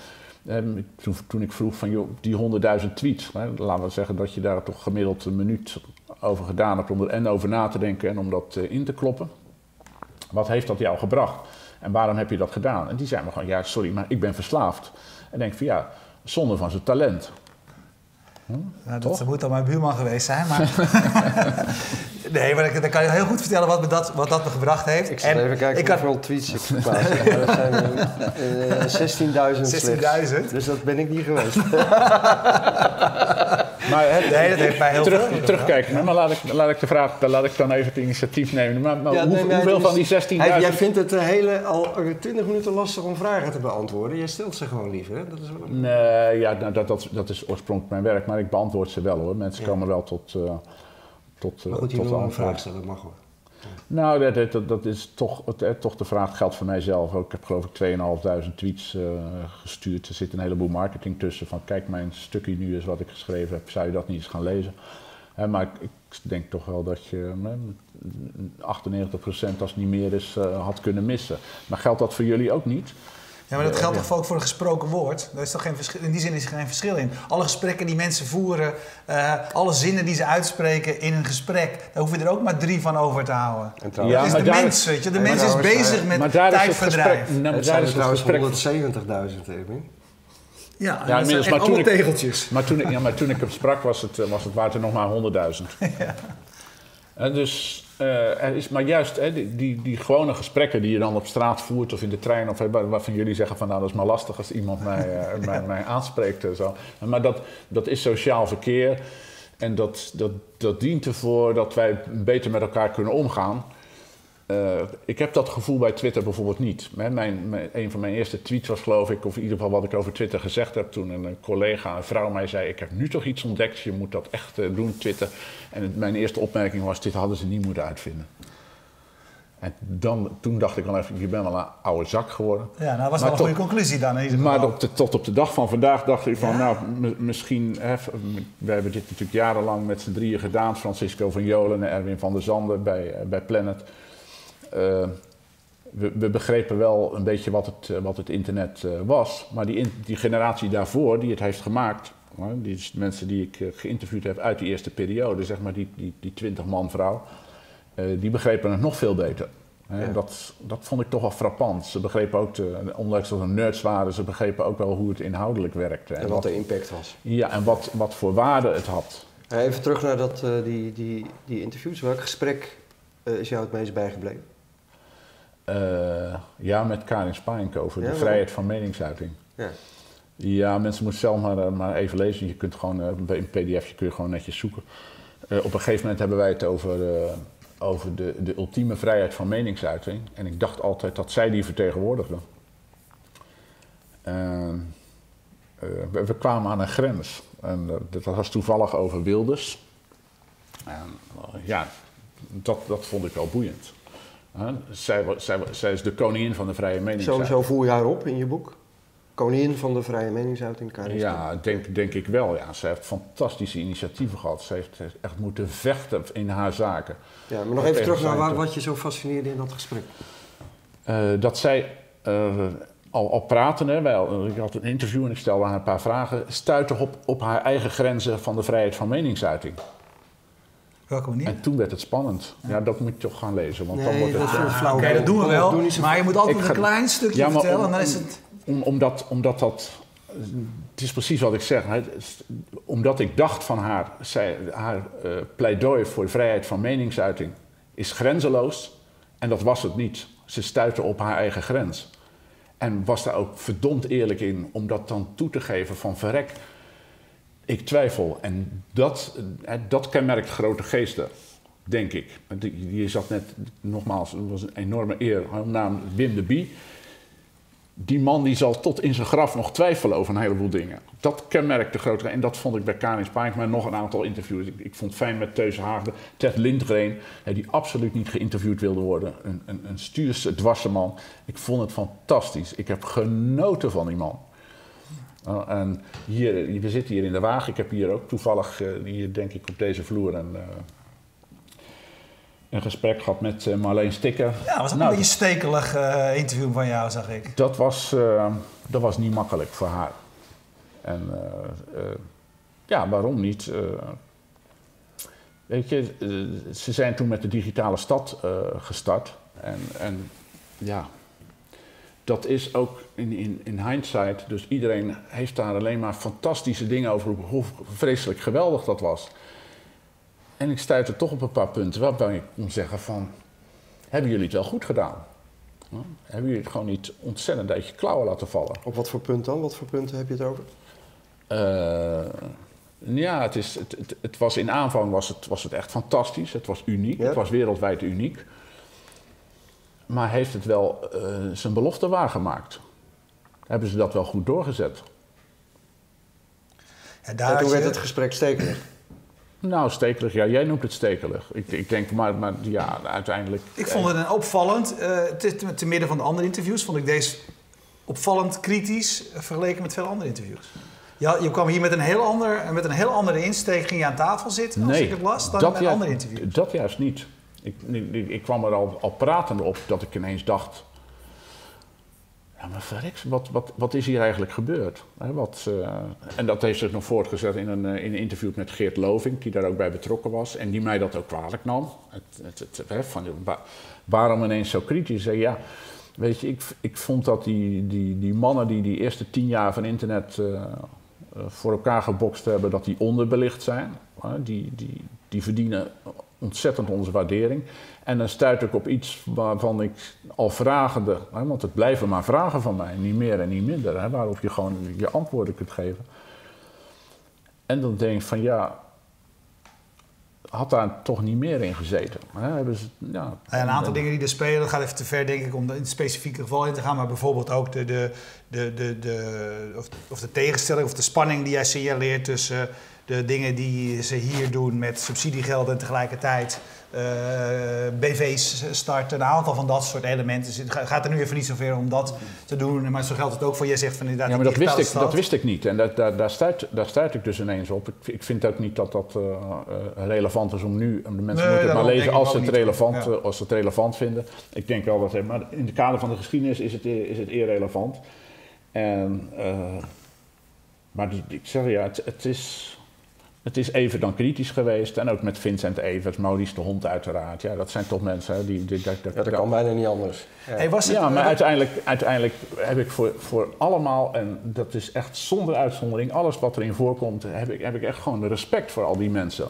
Eh, toen, toen, ik vroeg van joh, die 100.000 tweets, hè, laten we zeggen dat je daar toch gemiddeld een minuut over gedaan hebt om er en over na te denken en om dat uh, in te kloppen. Wat heeft dat jou gebracht? En waarom heb je dat gedaan? En die zei me gewoon, ja, sorry, maar ik ben verslaafd. En denk van ja, zonde van zijn talent. Hm? Nou, dat moet dan mijn buurman geweest zijn, maar... nee, maar dan kan je heel goed vertellen wat me dat, wat dat me gebracht heeft. Ik zal en even kijken ik hoeveel tweets ik. Dat zijn uh, 16.000 16.000? Dus dat ben ik niet geweest. maar het, nee, dat heeft mij heel terug, veel Terugkijken, maar laat ik, laat ik de vraag, laat ik dan even het initiatief nemen. Maar, maar ja, hoe, nee, hoeveel van die 16.000... Jij vindt het hele, al 20 minuten lastig om vragen te beantwoorden. Jij stelt ze gewoon liever, hè? Dat is wel... Nee, ja, nou, dat, dat, dat is oorspronkelijk mijn werk, maar ik beantwoord ze wel hoor. Mensen komen wel tot... Uh, tot, maar goed, je wil een vraag stellen, mag hoor. Nou, dat, dat, is toch, het, toch de vraag geldt voor mijzelf. Ik heb geloof ik 2.500 tweets uh, gestuurd. Er zit een heleboel marketing tussen. Van kijk, mijn stukje nu is wat ik geschreven heb. Zou je dat niet eens gaan lezen? Maar ik, denk toch wel dat je uh, 98% als het niet meer is had kunnen missen. Maar geldt dat voor jullie ook niet? Ja, maar dat geldt toch ook voor een gesproken woord? Daar is toch geen verschil, in die zin is er geen verschil in. Alle gesprekken die mensen voeren, uh, alle zinnen die ze uitspreken in een gesprek, daar hoef je er ook maar drie van over te houden. En ja, is de mens, weet je. De mens is bezig met maar tijdverdrijf. Is nou, daar is trouwens 170.000, Erwin. Ja, ja inmiddels, maar toen, ik, tegeltjes. Maar toen, ik, ja, maar toen ik hem sprak, was het, was het waard er nog maar 100.000. ja. En dus uh, er is maar juist hè, die, die, gewone gesprekken die je dan op straat voert of in de trein, of waarvan jullie zeggen van nou dat is maar lastig als iemand mij, uh, mij, mij, aanspreekt. Zo. Maar dat, dat is sociaal verkeer en dat, dat, dat dient ervoor dat wij beter met elkaar kunnen omgaan. Uh, ik heb dat gevoel bij Twitter bijvoorbeeld niet. Mijn, mijn, een van mijn eerste tweets was geloof ik, of in ieder geval wat ik over Twitter gezegd heb, toen een collega, een vrouw mij zei, ik heb nu toch iets ontdekt, je moet dat echt uh, doen, Twitter. En het, mijn eerste opmerking was, dit hadden ze niet moeten uitvinden. En dan, toen dacht ik wel even, je bent wel een oude zak geworden. Ja, nou, dat was wel een goede conclusie dan. In maar op de, tot op de dag van vandaag dacht ik van, nou, misschien... Hè, we hebben dit natuurlijk jarenlang met z'n drieën gedaan. Francisco van Jolen en Erwin van der Zanden bij, bij Planet. Uh, we, we, begrepen wel een beetje wat het, wat het internet uh, was. Maar die, die generatie daarvoor, die het heeft gemaakt... die is de mensen die ik geïnterviewd heb uit die eerste periode... zeg maar die, die, die 20 man vrouw... die begrepen het nog veel beter. Ja. Dat, dat vond ik toch wel frappant. Ze begrepen ook, de, ondanks dat ze nerds waren... ze begrepen ook wel hoe het inhoudelijk werkte. En, en wat de impact was. Ja, en wat, wat voor waarde het had. Even terug naar dat, die, die, die interviews. Welk gesprek is jou het meest bijgebleven? Uh, ja, met Karin Spijnk over de vrijheid van meningsuiting. Ja. ja, mensen moeten zelf maar, eh, maar even lezen. Je kunt gewoon, uh, in pdf kun je gewoon netjes zoeken. Uh, op een gegeven moment hebben wij het over, over de, de ultieme vrijheid van meningsuiting. En ik dacht altijd dat zij die vertegenwoordigde. We, we, kwamen aan een grens. En dat was toevallig over Wilders. En ja, dat, dat vond ik wel boeiend. Zij, zij, zij, is de koningin van de vrije meningsuiting. Zo, zo voer je haar op in je boek? Koningin van de vrije meningsuiting, Karin Ja, denk, denk ik wel. Ja. Zij heeft fantastische initiatieven gehad. Ze heeft echt moeten vechten in haar zaken. Ja, maar nog even terug naar waar, wat je zo fascineerde in dat gesprek. Uh, dat zij uh, al, al praten, hè, wij, ik had een interview en ik stelde haar een paar vragen, stuitte op, op haar eigen grenzen van de vrijheid van meningsuiting. Welke manier? En toen werd het spannend. Ja, dat moet je toch gaan lezen. Want dan wordt het, flauw. Oké, dat doen we wel. maar je moet altijd een klein stukje vertellen en dan is het... Om, omdat, omdat dat... het is precies wat ik zeg. Omdat ik dacht van haar, zij, haar uh, pleidooi voor vrijheid van meningsuiting is grenzeloos. En dat was het niet. Ze stuitte op haar eigen grens. En was daar ook verdomd eerlijk in om dat dan toe te geven van verrek. Ik twijfel. En dat, dat kenmerkt grote geesten, denk ik. Je zat net, nogmaals, het was een enorme eer, naam Wim de Bie die man die zal tot in zijn graf nog twijfelen over een heleboel dingen. Dat kenmerkt de grote... En dat vond ik bij Karin Spijk, maar nog een aantal interviews. Ik, ik vond fijn met Teus Haagde, Ted Lindgren... die absoluut niet geïnterviewd wilde worden. Een, een, een stuurse, dwarse man. Ik vond het fantastisch. Ik heb genoten van die man. Uh, en hier, we zitten hier in de wagen. Ik heb hier ook toevallig, uh, hier denk ik op deze vloer... Een, uh, een gesprek gehad met uh, Marleen Stikker. Ja, was ook nou, een beetje stekelig interview van jou, zag ik. Dat was, dat was niet makkelijk voor haar. En ja, waarom niet? weet je, ze zijn toen met de digitale stad gestart. En, en ja, dat is ook in, in, in hindsight. Dus iedereen heeft daar alleen maar fantastische dingen over hoe vreselijk geweldig dat was. En ik stuitte toch op een paar punten waarbij ik kon zeggen van... hebben jullie het wel goed gedaan? hebben jullie het gewoon niet ontzettend uit je klauwen laten vallen? Op wat voor punt dan? Wat voor punten heb je het over? Uh, ja, het, is, het, het, het, was in aanvang was het, was het echt fantastisch. Het was uniek. Het was wereldwijd uniek. Maar heeft het wel uh, zijn belofte waargemaakt? Hebben ze dat wel goed doorgezet? Ja, daar en toen werd het gesprek stekelig. Nou, stekelig, ja, jij noemt het stekelig. Ik, ik denk, maar, maar ja, uiteindelijk... Ik vond het een opvallend, uh, te, te, midden van de andere interviews, vond ik deze opvallend kritisch vergeleken met veel andere interviews. Ja, je kwam hier met een heel, ander, met een heel andere insteek, ging je aan tafel zitten, als ik het las, dan met andere interviews. Dat juist niet. Ik, ik, kwam er al, al pratende op dat ik ineens dacht... Ja, maar wat, wat, wat is hier eigenlijk gebeurd? wat, uh, en dat heeft zich nog voortgezet in een, uh, in een interview met Geert Loving, die daar ook bij betrokken was en die mij dat ook kwalijk nam. Het, het, van, waarom ineens zo kritisch? Ja, weet je, ik, ik vond dat die, die, die mannen die die eerste tien jaar van internet uh, voor elkaar gebokst hebben, dat die onderbelicht zijn. die, die, die verdienen ontzettend onze waardering. En dan stuit ik op iets waarvan ik al vragende, hè, want het blijven maar vragen van mij, niet meer en niet minder, hè, waarop je gewoon je antwoorden kunt geven. En dan denk ik van ja, had daar toch niet meer in gezeten. Hè? Ze, ja, een aantal dingen die er spelen, dat gaat even te ver denk ik om in het specifieke geval in te gaan, maar bijvoorbeeld ook de, de, de, de, de, of, of de tegenstelling of de spanning die jij signaleert tussen de dingen die ze hier doen met subsidiegeld en tegelijkertijd uh, BV's starten. Een aantal van dat soort elementen. Het gaat er nu even niet zoveel om dat te doen. Maar zo geldt het ook voor, jij zegt van inderdaad. Ja, maar dat wist, ik, dat wist ik niet. En dat, daar, daar, stuit, daar stuit ik dus ineens op. Ik, ik vind ook niet dat dat uh, relevant is om nu. De mensen moeten het maar lezen als ze het, relevant, ja. als ze het relevant vinden. Ik denk wel dat. Maar in het kader van de geschiedenis is het, is het irrelevant. En, maar ik zeg ja, het, het is het is even dan kritisch geweest. En ook met Vincent Evers, Maurice de Hond uiteraard. Ja, dat zijn toch mensen die... die, dat, dat, ja, dat kan bijna niet anders. Ja, hey, was het, ja maar uiteindelijk, uiteindelijk heb ik voor, voor allemaal... en dat is echt zonder uitzondering... alles wat erin voorkomt, heb ik, heb ik echt gewoon respect voor al die mensen.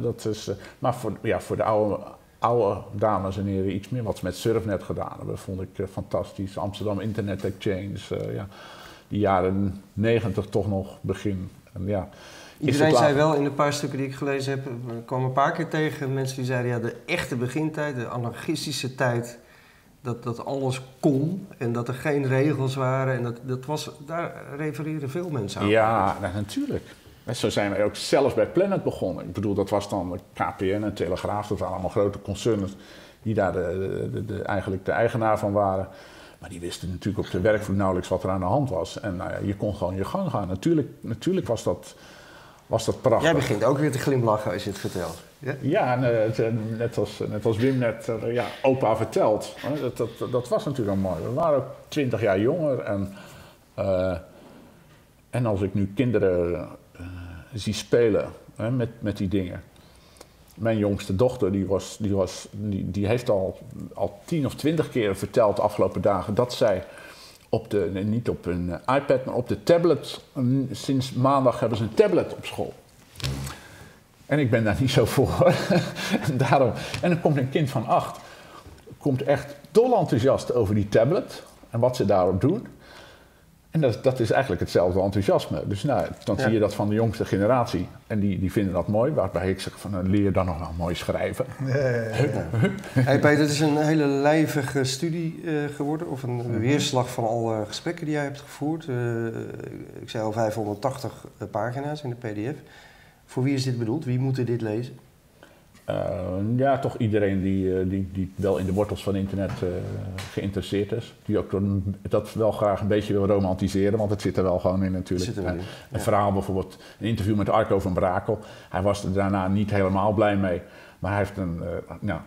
Dat is, eh, maar voor, ja, voor de oude, oude dames en heren iets meer wat ze met Surfnet gedaan hebben... vond ik eh, fantastisch. Amsterdam Internet Exchange, uh, ja, die jaren negentig toch nog begin. En ja... Iedereen zei wel in de paar stukken die ik gelezen heb, ik kwam een paar keer tegen mensen die zeiden ja, de echte begintijd, de anarchistische tijd, dat, dat alles kon en dat er geen regels waren. En dat, dat was, daar refereren veel mensen aan. Ja, natuurlijk. Zo zijn wij ook zelfs bij Planet begonnen. Ik bedoel, dat was dan KPN en Telegraaf, dat waren allemaal grote concerns die daar de, de, de, eigenlijk de eigenaar van waren. Maar die wisten natuurlijk op de werkvloer nauwelijks wat er aan de hand was. En nou ja, je kon gewoon je gang gaan. Natuurlijk, natuurlijk was dat was dat prachtig. Jij begint ook weer te glimlachen als je het vertelt. Ja, ja net, als, net als Wim net ja, opa vertelt. Dat, dat, dat was natuurlijk al mooi. We waren ook twintig jaar jonger. En, uh, en als ik nu kinderen uh, zie spelen hè, met, met die dingen. Mijn jongste dochter die was, die was, die, die heeft al, al tien of twintig keer verteld de afgelopen dagen dat zij op de, niet op een eh, iPad, maar op de tablet. Sinds maandag hebben ze een tablet op school. En ik ben daar niet zo voor. en, daarom, en dan komt een kind van acht, komt echt dol enthousiast over die tablet en wat ze daarop doen. En dat, dat is eigenlijk hetzelfde enthousiasme. Dus nou, dan Ja. zie je dat van de jongste generatie. En die, die vinden dat mooi. Waarbij ik zeg van, nou, leer dan nog wel mooi schrijven. Eh, Hey Peter, het is een hele lijvige studie eh, geworden, of een Mhm. weerslag van alle gesprekken die jij hebt gevoerd. Eh, ik zei al 580 pagina's in de PDF. Voor wie is dit bedoeld? Wie moet dit lezen? Eh, ja, toch iedereen die, eh, die, die wel in de wortels van internet eh, geïnteresseerd is. Die ook dat wel graag een beetje wil romantiseren, want het zit er wel gewoon in natuurlijk. Zit er wel in, ja. Een verhaal bijvoorbeeld, een interview met Arco van Brakel. Hij was er daarna niet helemaal blij mee. Maar hij heeft een, nou,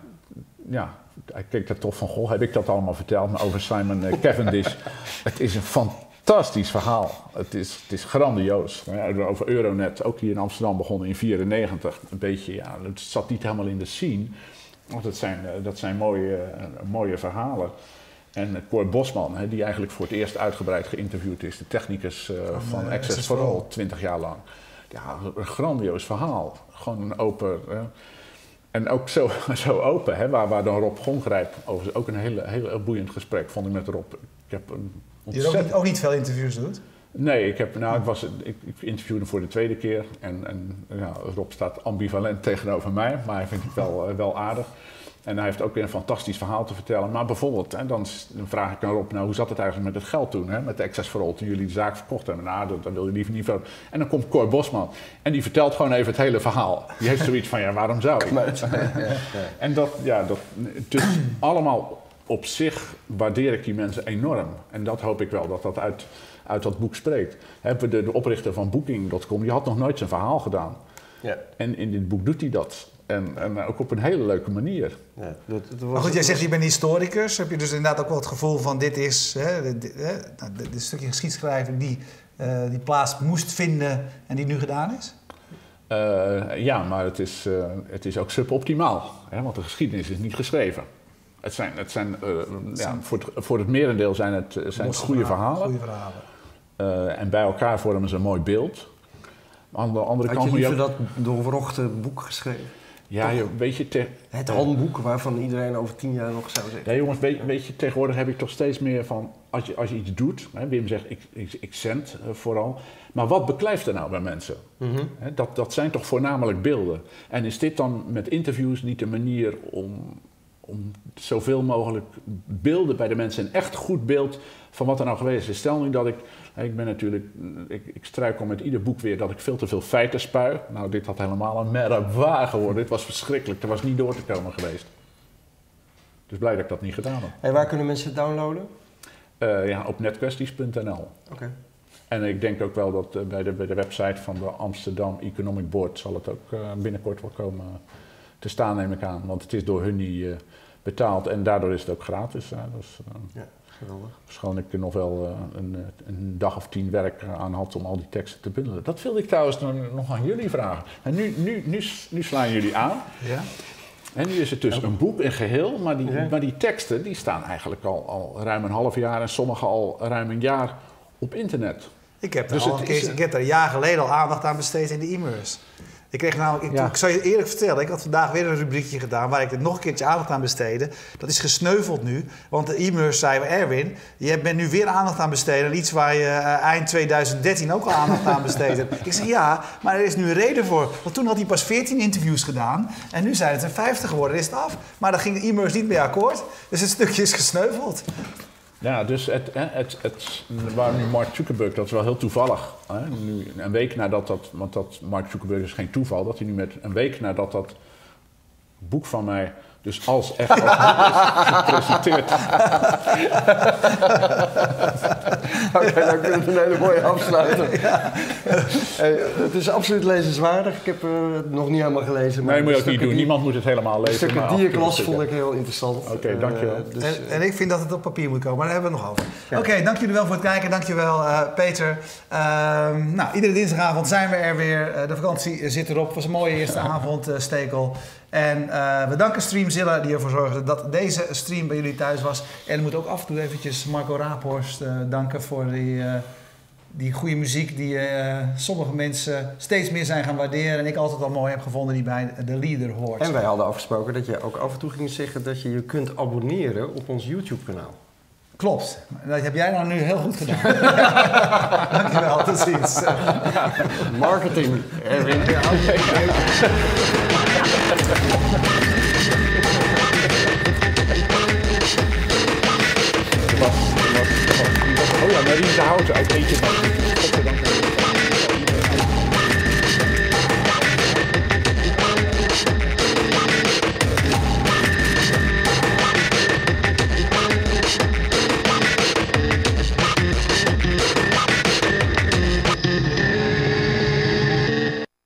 ja, hij keek er toch van, goh, heb ik dat allemaal verteld? Maar over Simon Cavendish. het is een fantastisch verhaal. Het is, het is grandioos. Nou ja, over Euronet, ook hier in Amsterdam begonnen in 94. Een beetje, ja, het zat niet helemaal in de scene. Want dat zijn, eh, dat zijn mooie, eh, mooie verhalen. En eh, Cor Bosman, hè, die eigenlijk voor het eerst uitgebreid geïnterviewd is, de technicus eh, van Access for All, All. 20 jaar lang. Ja, een grandioos verhaal. Gewoon een open. en ook zo, zo open, hè, waar, waar dan Rob Gongrijp, overigens ook een hele, heel boeiend gesprek vond ik met Rob. Ik heb een Die er ook niet, ook niet veel interviews doet. Nee, ik, heb, nou, ik, was, ik, ik interviewde hem voor de tweede keer. En, en ja, Rob staat ambivalent tegenover mij, maar hij vindt het wel, eh, wel aardig. En hij heeft ook weer een fantastisch verhaal te vertellen. Maar bijvoorbeeld, hè, dan, vraag ik aan Rob, nou, hoe zat het eigenlijk met het geld toen? Hè? Met de for All, toen jullie de zaak verkocht hebben. Nou, dat, dat wil je liever niet vertellen. En dan komt Cor Bosman en die vertelt gewoon even het hele verhaal. Die heeft zoiets van, ja, waarom zou ik? En dat, ja, dat, dus allemaal op zich waardeer ik die mensen enorm. En dat hoop ik wel, dat dat uit, uit dat boek spreekt. Hè, de, de oprichter van Booking.com, die had nog nooit zijn verhaal gedaan. Ja. En in dit boek doet hij dat. En, en ook op een hele leuke manier. Ja, dat, dat was, Maar goed, jij zegt je bent historicus. Heb je dus inderdaad ook wel het gevoel van dit is... Hè, dit, hè, nou, dit, dit stukje geschiedschrijving die eh, die plaats moest vinden en die nu gedaan is? Eh, ja, maar het is, eh, het is ook suboptimaal. Hè, want de geschiedenis is niet geschreven. Het zijn, het zijn, eh, ja, voor, het, voor het merendeel zijn het, eh, zijn het goede verhalen. Goede verhalen. Eh, en bij elkaar vormen ze een mooi beeld. Aan de andere Had kant je liever dat doorwrochte boek geschreven? Ja, je, weet je, te- Het handboek waarvan iedereen over tien jaar nog zou zeggen. ja, jongens, weet, weet je, tegenwoordig heb ik toch steeds meer van, als je, als je iets doet, hè, Wim zegt, ik, ik, ik zend vooral, maar wat beklijft er nou bij mensen? Mhm. Hè, dat, dat zijn toch voornamelijk beelden. En is dit dan met interviews niet de manier om, om zoveel mogelijk beelden bij de mensen, een echt goed beeld van wat er nou geweest is? Stel nu dat ik, ik ben natuurlijk, ik, ik struikel met ieder boek weer dat ik veel te veel feiten spui. Nou, dit had helemaal een merkwaar geworden. Dit was verschrikkelijk. Er was niet door te komen geweest. Dus blij dat ik dat niet gedaan heb. Hey, waar kunnen mensen het downloaden? Eh, ja, op netkwesties.nl. Oké. En ik denk ook wel dat eh, bij, de, bij de website van de Amsterdam Economic Board zal het ook eh, binnenkort wel komen te staan, neem ik aan. Want het is door hun niet eh, betaald en daardoor is het ook gratis. hè. Dus eh Geweldig. schoon ik er nog wel eh, een, een dag of tien werk aan had om al die teksten te bundelen. Dat wilde ik trouwens nog- aan jullie vragen. En nu, nu, nu, nu slaan jullie aan. Ja? En nu is het dus een boek in geheel, maar die, Ja. maar die teksten die staan eigenlijk al, al ruim een half jaar en sommige al ruim een jaar op internet. Ik heb, er Dus al een keer, ik heb er een jaar geleden al aandacht aan besteed in de e-mails. Ik kreeg namelijk, ik, Ja. ik zal je eerlijk vertellen, ik had vandaag weer een rubriekje gedaan waar ik er nog een keertje aandacht aan besteedde. Dat is gesneuveld nu, want de e-mails zeiden, Erwin, je bent nu weer aandacht aan besteden aan iets waar je eh, eind 2013 ook al aandacht aan besteed hebt. Ik zeg ja, maar er is nu een reden voor. Want toen had hij pas 14 interviews gedaan en nu zijn het er 50 geworden, is het af. Maar daar ging de e-mails niet mee akkoord, dus het stukje is gesneuveld. Ja, dus het, het, het, waar nu Mark Zuckerberg, dat is wel heel toevallig. Hè, nu, een week nadat dat, want dat Mark Zuckerberg is geen toeval, dat hij nu met een week nadat dat boek van mij dus als echt is gepresenteerd. Oké, dan kunnen we een hele mooie afsluiten. Hey, het is absoluut lezenswaardig. Ik heb het nog niet helemaal gelezen. Nee, moet je ook niet doen. Niemand moet het helemaal lezen. stukken maar die ik las vond ik heel interessant. Oké, dankjewel. Eh, dus, en, en ik vind dat het op papier moet komen, maar daar hebben we het nog over. Oké, dank jullie wel voor het kijken. Dankjewel eh Peter. Ehm, nou, iedere dinsdagavond zijn we er weer. Eh, de vakantie zit erop. Het was een mooie eerste avond, eh, Stekel. En uh, we danken Streamzilla die ervoor zorgde dat deze stream bij jullie thuis was. En we moeten ook af en toe eventjes Marco Raaphorst uh, danken voor die, uh, die goede muziek die sommige mensen steeds meer zijn gaan waarderen. En ik altijd al mooi heb gevonden die bij de leader hoort. En wij hadden afgesproken dat je ook af en toe ging zeggen dat je je kunt abonneren op ons YouTube kanaal. Klopt. Dat heb jij nou nu heel goed gedaan. Dankjewel, tot ziens. Marketing, Erwin. Ja, Oh ja, Marie de Houten uit Eentje